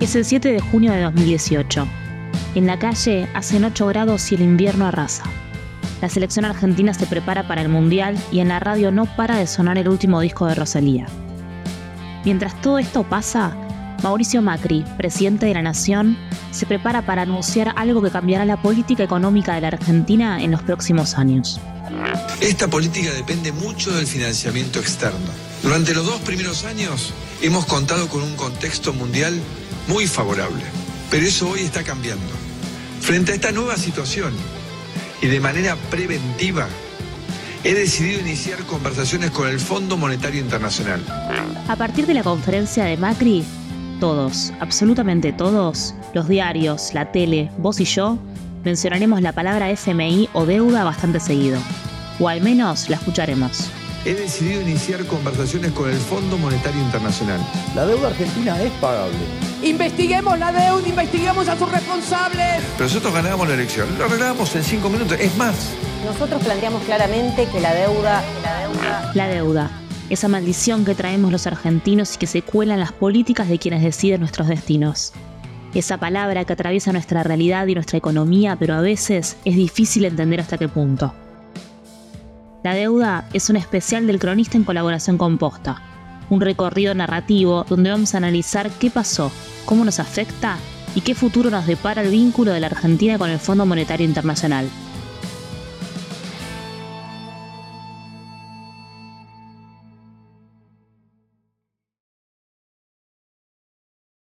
Es el 7 de junio de 2018. En la calle hacen 8 grados y el invierno arrasa. La selección argentina se prepara para el Mundial y en la radio no para de sonar el último disco de Rosalía. Mientras todo esto pasa, Mauricio Macri, presidente de la Nación, se prepara para anunciar algo que cambiará la política económica de la Argentina en los próximos años. Esta política depende mucho del financiamiento externo. Durante los dos primeros años hemos contado con un contexto mundial muy favorable, pero eso hoy está cambiando. Frente a esta nueva situación y de manera preventiva, he decidido iniciar conversaciones con el Fondo Monetario Internacional. A partir de la conferencia de Macri, todos, absolutamente todos, los diarios, la tele, vos y yo, mencionaremos la palabra FMI o deuda bastante seguido. O al menos la escucharemos. He decidido iniciar conversaciones con el Fondo Monetario Internacional. La deuda argentina es pagable. Investiguemos la deuda, investiguemos a sus responsables. Pero nosotros ganábamos la elección, lo arreglábamos en cinco minutos. Es más, Nosotros planteamos claramente que la deuda, la deuda La deuda, esa maldición que traemos los argentinos y que se cuela en las políticas de quienes deciden nuestros destinos. Esa palabra que atraviesa nuestra realidad y nuestra economía, pero a veces es difícil entender hasta qué punto. La deuda es un especial del cronista en colaboración con Posta, un recorrido narrativo donde vamos a analizar qué pasó, cómo nos afecta y qué futuro nos depara el vínculo de la Argentina con el Fondo Monetario Internacional.